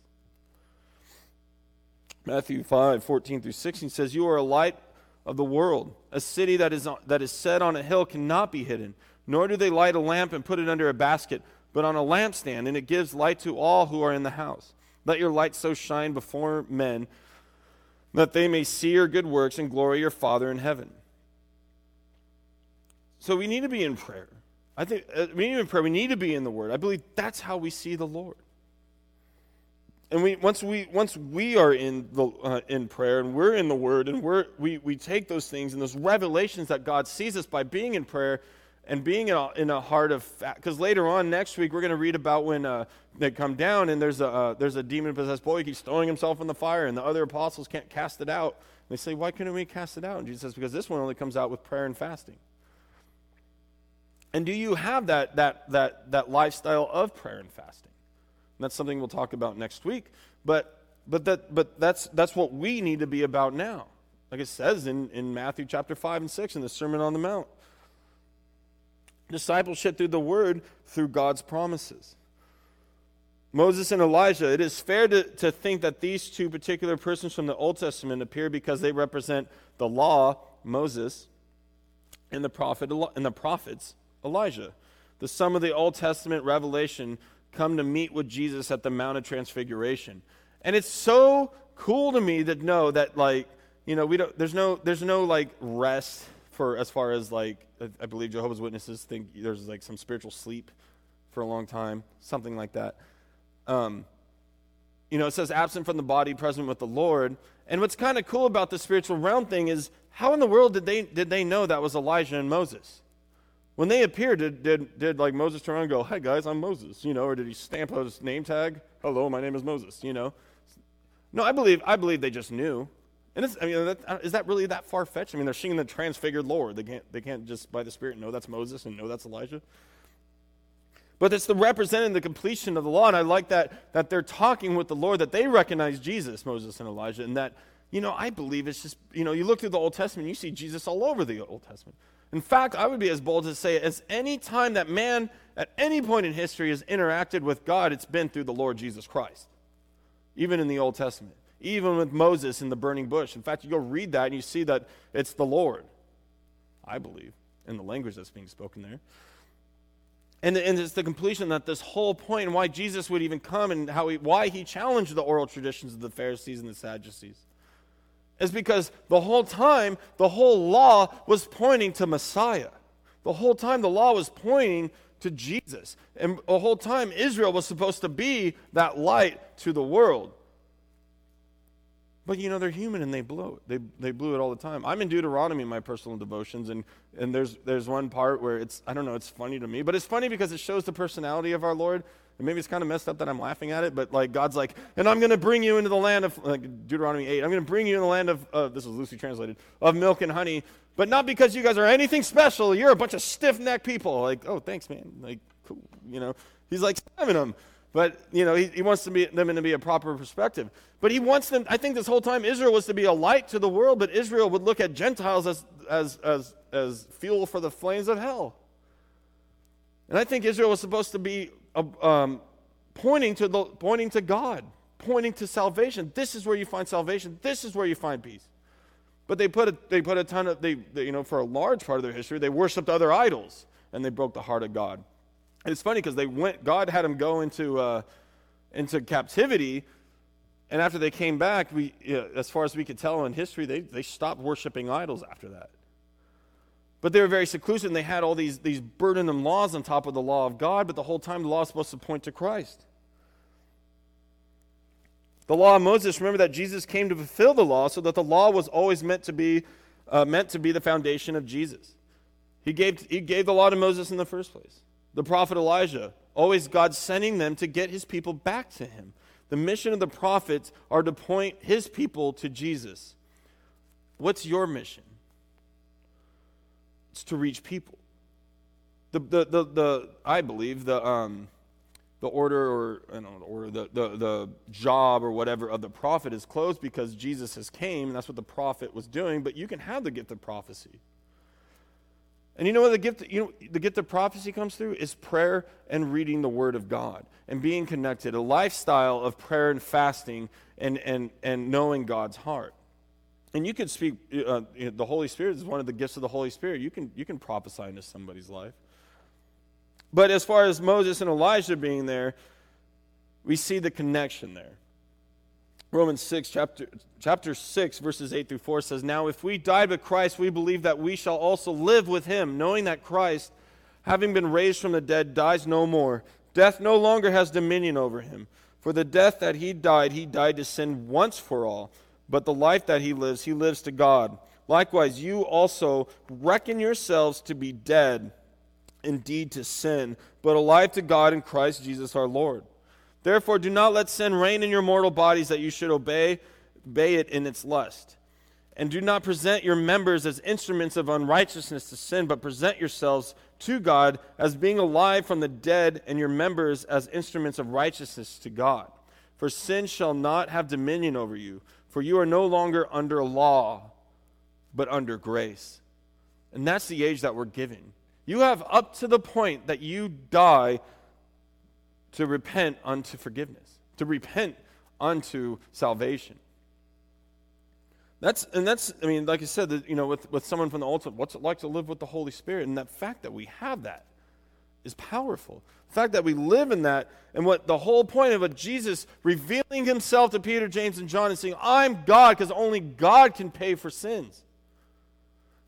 Matthew 5, 14 through 16 says, You are a light of the world. A city that is, that is set on a hill cannot be hidden, nor do they light a lamp and put it under a basket, but on a lampstand, and it gives light to all who are in the house. Let your light so shine before men that they may see your good works and glory your Father in heaven. So we need to be in prayer. I think uh, we need to be in prayer. We need to be in the Word. I believe that's how we see the Lord. and we once we once we are in the uh, in prayer and we're in the Word and we're we we take those things and those revelations that God sees us by being in prayer and being in a, in a heart of because later on next week we're going to read about when uh, they come down and there's a uh, there's a demon possessed boy he keeps throwing himself in the fire and the other apostles can't cast it out. And they say, why couldn't we cast it out? And Jesus says, because this one only comes out with prayer and fasting. And do you have that that that that lifestyle of prayer and fasting? And that's something we'll talk about next week. But but that but that's that's what we need to be about now. Like it says in, in Matthew chapter five and six in the Sermon on the Mount. Discipleship through the word, through God's promises. Moses and Elijah, it is fair to, to think that these two particular persons from the Old Testament appear because they represent the law, Moses, and the prophet and the prophets, Elijah. The sum of the Old Testament revelation come to meet with Jesus at the Mount of Transfiguration. And it's so cool to me to know that like, you know, we don't there's no there's no like rest for as far as like I believe Jehovah's Witnesses think there's like some spiritual sleep for a long time, something like that. Um, you know, it says absent from the body, present with the Lord. And what's kind of cool about the spiritual realm thing is how in the world did they did they know that was Elijah and Moses? When they appeared, did, did, did like Moses turn around and go, Hey guys, I'm Moses, you know, or did he stamp his name tag? Hello, my name is Moses, you know? No, I believe I believe they just knew. And I mean, that, uh, is that really that far fetched? I mean, they're seeing the transfigured Lord. They can't, they can't just by the Spirit know that's Moses and know that's Elijah. But it's the representing the completion of the law. And I like that, that they're talking with the Lord, that they recognize Jesus, Moses and Elijah, and that, you know, I believe it's just, you know, you look through the Old Testament, you see Jesus all over the Old Testament. In fact, I would be as bold to say, as any time that man at any point in history has interacted with God, it's been through the Lord Jesus Christ, even in the Old Testament even with Moses in the burning bush. In fact, you go read that and you see that it's the Lord, I believe, in the language that's being spoken there. And, and it's the completion that this whole point and why Jesus would even come and how he, why he challenged the oral traditions of the Pharisees and the Sadducees is because the whole time, the whole law was pointing to Messiah. The whole time, the law was pointing to Jesus. And the whole time, Israel was supposed to be that light to the world. But you know, they're human and they blow it. They, they blew it all the time. I'm in Deuteronomy my personal devotions, and, and there's, there's one part where it's, I don't know, it's funny to me, but it's funny because it shows the personality of our Lord. And maybe it's kind of messed up that I'm laughing at it, but like God's like, and I'm going to bring you into the land of, like Deuteronomy 8, I'm going to bring you in the land of, uh, this is loosely translated, of milk and honey, but not because you guys are anything special. You're a bunch of stiff necked people. Like, oh, thanks, man. Like, cool. You know, he's like slamming them. But, you know, he, he wants to be, them to be a proper perspective. But he wants them, I think this whole time Israel was to be a light to the world, but Israel would look at Gentiles as, as, as, as fuel for the flames of hell. And I think Israel was supposed to be uh, um, pointing, to the, pointing to God, pointing to salvation. This is where you find salvation. This is where you find peace. But they put a, they put a ton of, they, they, you know, for a large part of their history, they worshiped other idols and they broke the heart of God. It's funny because they went, God had them go into, uh, into captivity. And after they came back, we, you know, as far as we could tell in history, they, they stopped worshiping idols after that. But they were very seclusive and they had all these, these burdensome laws on top of the law of God, but the whole time the law is supposed to point to Christ. The law of Moses, remember that Jesus came to fulfill the law so that the law was always meant to be, uh, meant to be the foundation of Jesus. He gave, he gave the law to Moses in the first place the prophet Elijah, always God sending them to get his people back to him. The mission of the prophets are to point his people to Jesus. What's your mission? It's to reach people. The, the, the, the I believe the, um, the order or I don't know, the order, the, the, the job or whatever of the prophet is closed because Jesus has came, and that's what the prophet was doing, but you can have the gift of prophecy. And you know what the gift, you know, the gift of prophecy comes through is prayer and reading the Word of God and being connected, a lifestyle of prayer and fasting and, and, and knowing God's heart. And you can speak, uh, you know, the Holy Spirit is one of the gifts of the Holy Spirit. You can, you can prophesy into somebody's life. But as far as Moses and Elijah being there, we see the connection there. Romans 6, chapter, chapter 6, verses 8 through 4 says, Now if we died with Christ, we believe that we shall also live with him, knowing that Christ, having been raised from the dead, dies no more. Death no longer has dominion over him. For the death that he died, he died to sin once for all, but the life that he lives, he lives to God. Likewise, you also reckon yourselves to be dead indeed to sin, but alive to God in Christ Jesus our Lord. Therefore, do not let sin reign in your mortal bodies that you should obey, obey it in its lust. And do not present your members as instruments of unrighteousness to sin, but present yourselves to God as being alive from the dead, and your members as instruments of righteousness to God. For sin shall not have dominion over you, for you are no longer under law, but under grace. And that's the age that we're given. You have up to the point that you die to repent unto forgiveness, to repent unto salvation. That's and that's I mean, like I said, that, you know, with, with someone from the ultimate, what's it like to live with the Holy Spirit? And that fact that we have that is powerful. The fact that we live in that, and what the whole point of it, Jesus revealing himself to Peter, James, and John and saying, I'm God, because only God can pay for sins.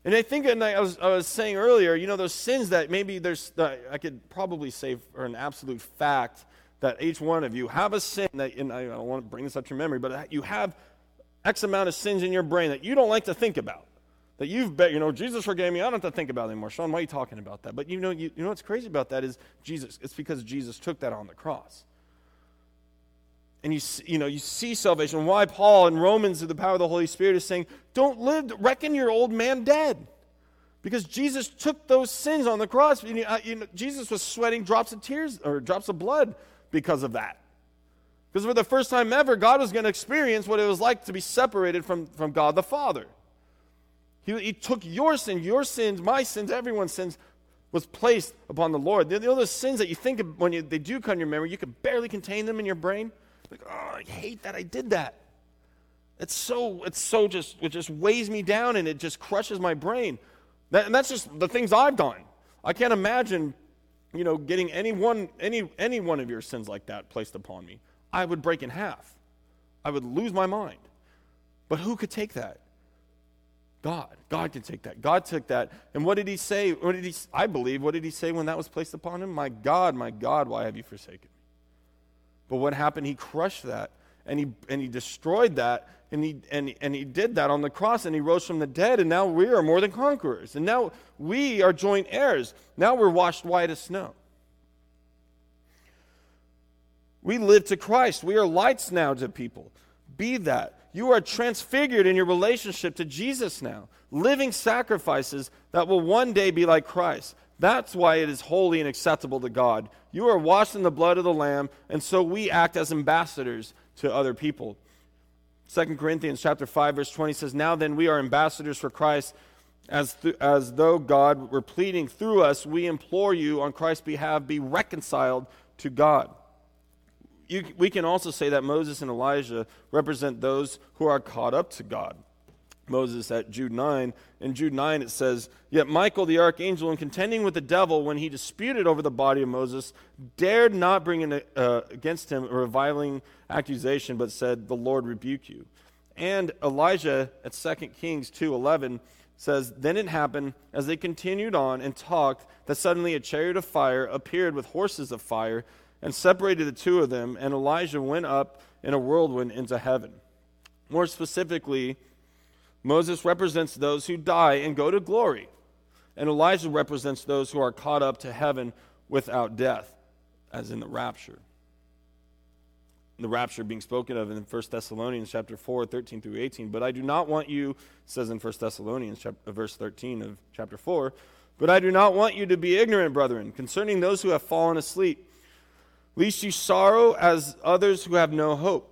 And I think, and I was, I was saying earlier, you know, those sins that maybe there's, that I could probably say for an absolute fact that each one of you have a sin that, and I don't want to bring this up to your memory, but you have X amount of sins in your brain that you don't like to think about. That you've bet, you know, Jesus forgave me. I don't have to think about anymore. Sean, why are you talking about that? But you know, you, you know what's crazy about that is Jesus. It's because Jesus took that on the cross. And you, you know, you see salvation. Why Paul in Romans, the power of the Holy Spirit, is saying, don't live, reckon your old man dead. Because Jesus took those sins on the cross. You know, uh, you know, Jesus was sweating drops of tears or drops of blood because of that. Because for the first time ever, God was going to experience what it was like to be separated from, from God the Father. He, he took your sin, your sins, my sins, everyone's sins, was placed upon the Lord. You know those sins that you think of when you, they do come to your memory, you can barely contain them in your brain? Like, oh, I hate that I did that. It's so, it's so just, it just weighs me down and it just crushes my brain. That, and that's just the things I've done. I can't imagine, you know, getting any one, any, any one of your sins like that placed upon me. I would break in half. I would lose my mind. But who could take that? God. God could take that. God took that. And what did he say? What did he I believe what did he say when that was placed upon him? My God, my God, why have you forsaken? But what happened? He crushed that and he and he destroyed that and he and, and he did that on the cross and he rose from the dead and now we are more than conquerors. And now we are joint heirs. Now we're washed white as snow. We live to Christ. We are lights now to people. Be that. You are transfigured in your relationship to Jesus now, living sacrifices that will one day be like Christ. That's why it is holy and acceptable to God. You are washed in the blood of the Lamb, and so we act as ambassadors to other people. 2 Corinthians chapter 5 verse 20 says, "Now then we are ambassadors for Christ, as th- as though God were pleading through us, we implore you on Christ's behalf be reconciled to God." you, we can also say that Moses and Elijah represent those who are caught up to God. Moses at Jude 9. In Jude 9, it says, Yet Michael the archangel, in contending with the devil when he disputed over the body of Moses, dared not bring in, uh, against him a reviling accusation, but said, The Lord rebuke you. And Elijah at 2 Kings 2.11 says, Then it happened, as they continued on and talked, that suddenly a chariot of fire appeared with horses of fire and separated the two of them, and Elijah went up in a whirlwind into heaven. More specifically, Moses represents those who die and go to glory, and Elijah represents those who are caught up to heaven without death, as in the rapture. The rapture being spoken of in 1 Thessalonians chapter 4, 13 through 18. But I do not want you, says in 1 Thessalonians chapter, uh, verse 13 of chapter 4, but I do not want you to be ignorant, brethren, concerning those who have fallen asleep lest you sorrow as others who have no hope.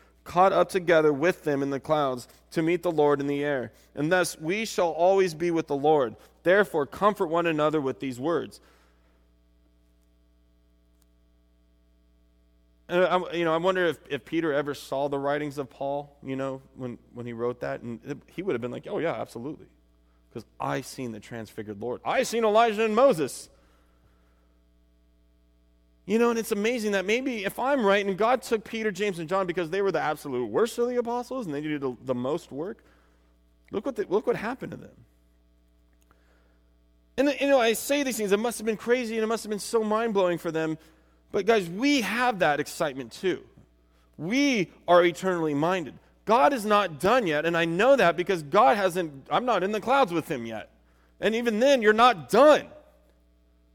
caught up together with them in the clouds to meet the Lord in the air. And thus we shall always be with the Lord. Therefore, comfort one another with these words. And I, you know, I wonder if, if Peter ever saw the writings of Paul, you know, when, when he wrote that. And it, he would have been like, oh, yeah, absolutely. Because I seen the transfigured Lord. I seen Elijah and Moses. You know, and it's amazing that maybe if I'm right and God took Peter, James, and John because they were the absolute worst of the apostles and they did the, the most work, look what, the, look what happened to them. And, you know, I say these things, it must have been crazy and it must have been so mind blowing for them. But, guys, we have that excitement too. We are eternally minded. God is not done yet, and I know that because God hasn't, I'm not in the clouds with him yet. And even then, you're not done.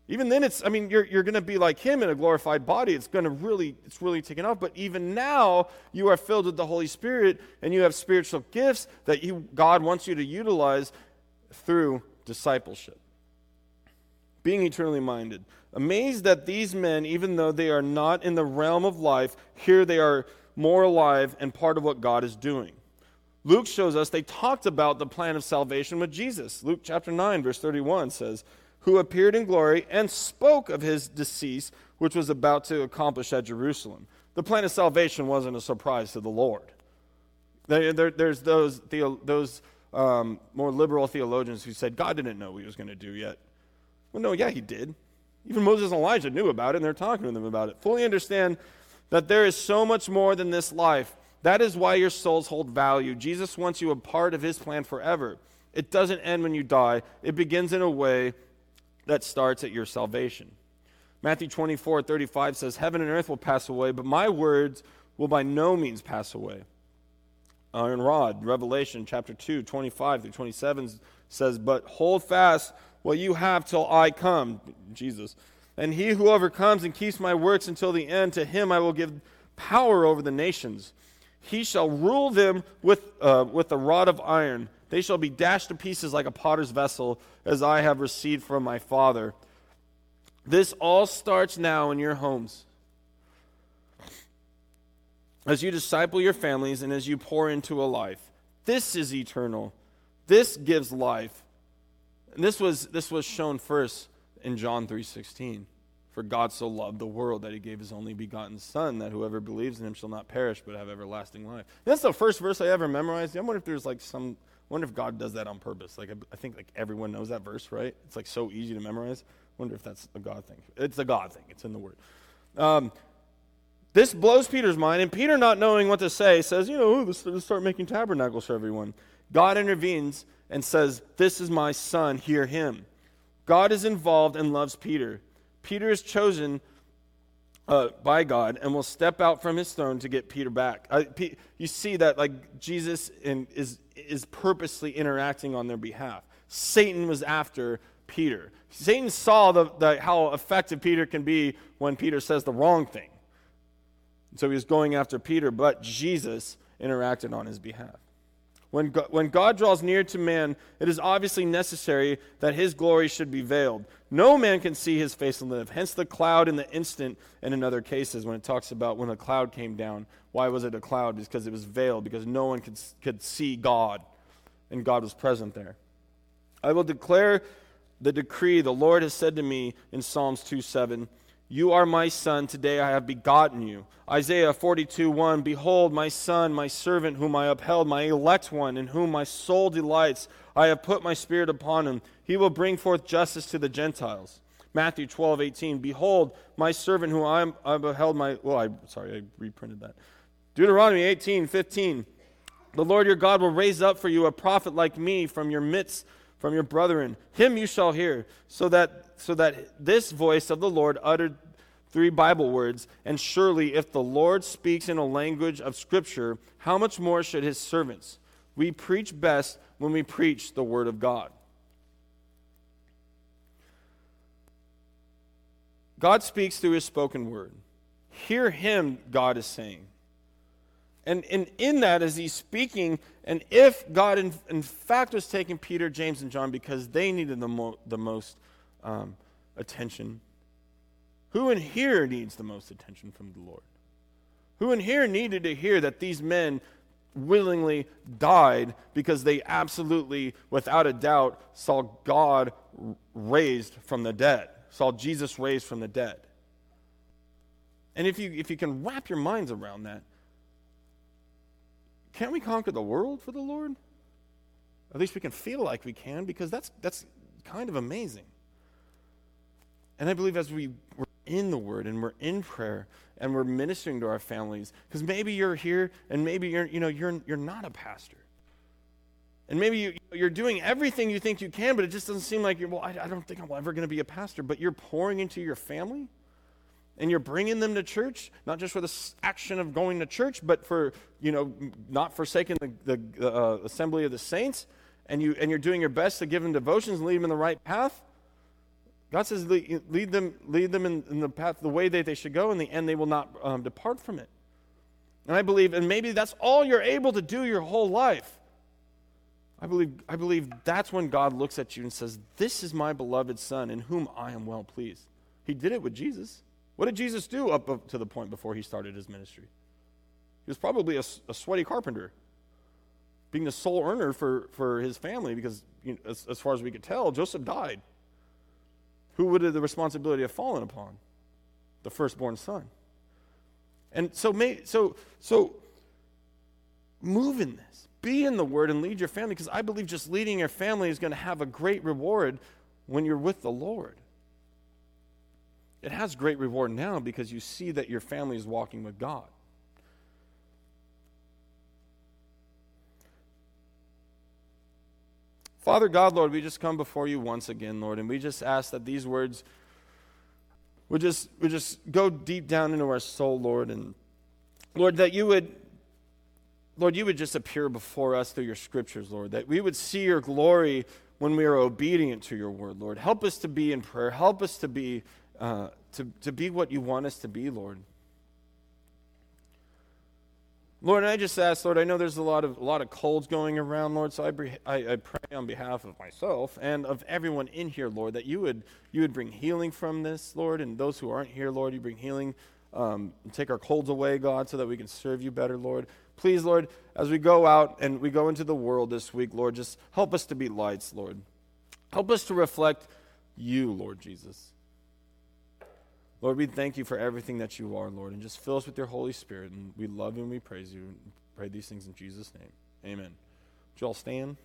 Even then, it's, I mean, you're, you're going to be like him in a glorified body. It's going to really, it's really taken off. But even now, you are filled with the Holy Spirit and you have spiritual gifts that you, God wants you to utilize through discipleship. Being eternally minded. Amazed that these men, even though they are not in the realm of life, here they are more alive and part of what God is doing. Luke shows us they talked about the plan of salvation with Jesus. Luke chapter 9, verse 31 says, who appeared in glory and spoke of his decease, which was about to accomplish at Jerusalem. The plan of salvation wasn't a surprise to the Lord. There, there, there's those, those um, more liberal theologians who said God didn't know what he was going to do yet. Well, no, yeah, he did. Even Moses and Elijah knew about it, and they're talking to them about it. Fully understand that there is so much more than this life. That is why your souls hold value. Jesus wants you a part of his plan forever. It doesn't end when you die, it begins in a way that starts at your salvation. Matthew 24, 35 says, Heaven and earth will pass away, but my words will by no means pass away. Iron rod, Revelation chapter 2, 25 through 27 says, But hold fast what you have till I come, Jesus. And he who overcomes and keeps my works until the end, to him I will give power over the nations. He shall rule them with, uh, with a rod of iron they shall be dashed to pieces like a potter's vessel, as I have received from my Father. This all starts now in your homes. As you disciple your families and as you pour into a life. This is eternal. This gives life. And this was, this was shown first in John 3.16. For God so loved the world that he gave his only begotten Son, that whoever believes in him shall not perish but have everlasting life. And that's the first verse I ever memorized. I wonder if there's like some wonder if God does that on purpose. Like I think like everyone knows that verse, right? It's like so easy to memorize. wonder if that's a God thing. It's a God thing. It's in the Word. Um, this blows Peter's mind, and Peter, not knowing what to say, says, "You know, let's, let's start making tabernacles for everyone." God intervenes and says, "This is my son. Hear him." God is involved and loves Peter. Peter is chosen uh, by God and will step out from his throne to get Peter back. Uh, P- you see that like Jesus in, is is purposely interacting on their behalf. Satan was after Peter. Satan saw the, the, how effective Peter can be when Peter says the wrong thing. So he was going after Peter, but Jesus interacted on his behalf. When God, when God draws near to man, it is obviously necessary that his glory should be veiled. No man can see his face and live. Hence the cloud in the instant and in other cases when it talks about when a cloud came down. Why was it a cloud? Because it was veiled, because no one could, could see God, and God was present there. I will declare the decree the Lord has said to me in Psalms 2 7. You are my son, today I have begotten you. Isaiah 42 1 Behold, my son, my servant, whom I upheld, my elect one, in whom my soul delights. I have put my spirit upon him. He will bring forth justice to the Gentiles. Matthew 12 18 Behold, my servant, whom I have upheld, my. Well, I, sorry, I reprinted that. Deuteronomy 18 15 The Lord your God will raise up for you a prophet like me from your midst from your brethren. Him you shall hear, so that, so that this voice of the Lord uttered three Bible words. And surely, if the Lord speaks in a language of Scripture, how much more should his servants? We preach best when we preach the Word of God. God speaks through his spoken word. Hear him, God is saying. And, and in that, as he's speaking, and if God in, in fact was taking Peter, James, and John because they needed the, mo- the most um, attention, who in here needs the most attention from the Lord? Who in here needed to hear that these men willingly died because they absolutely, without a doubt, saw God raised from the dead, saw Jesus raised from the dead? And if you, if you can wrap your minds around that, can't we conquer the world for the Lord? At least we can feel like we can because that's, that's kind of amazing. And I believe as we, we're in the Word and we're in prayer and we're ministering to our families, because maybe you're here and maybe you're, you know, you're, you're not a pastor. And maybe you, you're doing everything you think you can, but it just doesn't seem like you're, well, I, I don't think I'm ever going to be a pastor. But you're pouring into your family and you're bringing them to church, not just for the action of going to church, but for, you know, not forsaking the, the uh, assembly of the saints. And, you, and you're doing your best to give them devotions and lead them in the right path. God says, lead, them, lead them in, in, the path, the way that they should go. In the end, they will not um, depart from it. And I believe, and maybe that's all you're able to do your whole life. I believe, I believe that's when God looks at you and says, This is my beloved Son in whom I am well pleased. He did it with Jesus. What did Jesus do up, to the point before he started his ministry? He was probably a, a sweaty carpenter, being the sole earner for, for his family because, you know, as, as far as we could tell, Joseph died. Who would the responsibility have fallen upon? The firstborn son. And so, may, so, so move in this. Be in the Word and lead your family because I believe just leading your family is going to have a great reward when you're with the Lord. It has great reward now because you see that your family is walking with God. Father God, Lord, we just come before you once again, Lord, and we just ask that these words would just, would just go deep down into our soul, Lord, and Lord, that you would Lord, you would just appear before us through your scriptures, Lord, that we would see your glory when we are obedient to your word, Lord. Help us to be in prayer. Help us to be, uh, to, to be what you want us to be, Lord. Lord, I just ask, Lord, I know there's a lot of a lot of colds going around, Lord, so I, I, I, pray on behalf of myself and of everyone in here, Lord, that you would you would bring healing from this, Lord, and those who aren't here, Lord, you bring healing, um, take our colds away, God, so that we can serve you better, Lord. Please, Lord, as we go out and we go into the world this week, Lord, just help us to be lights, Lord. Help us to reflect you, Lord Jesus. Lord, we thank you for everything that you are, Lord, and just fill us with your Holy Spirit. And we love you and we praise you and pray these things in Jesus' name. Amen. Would you all stand?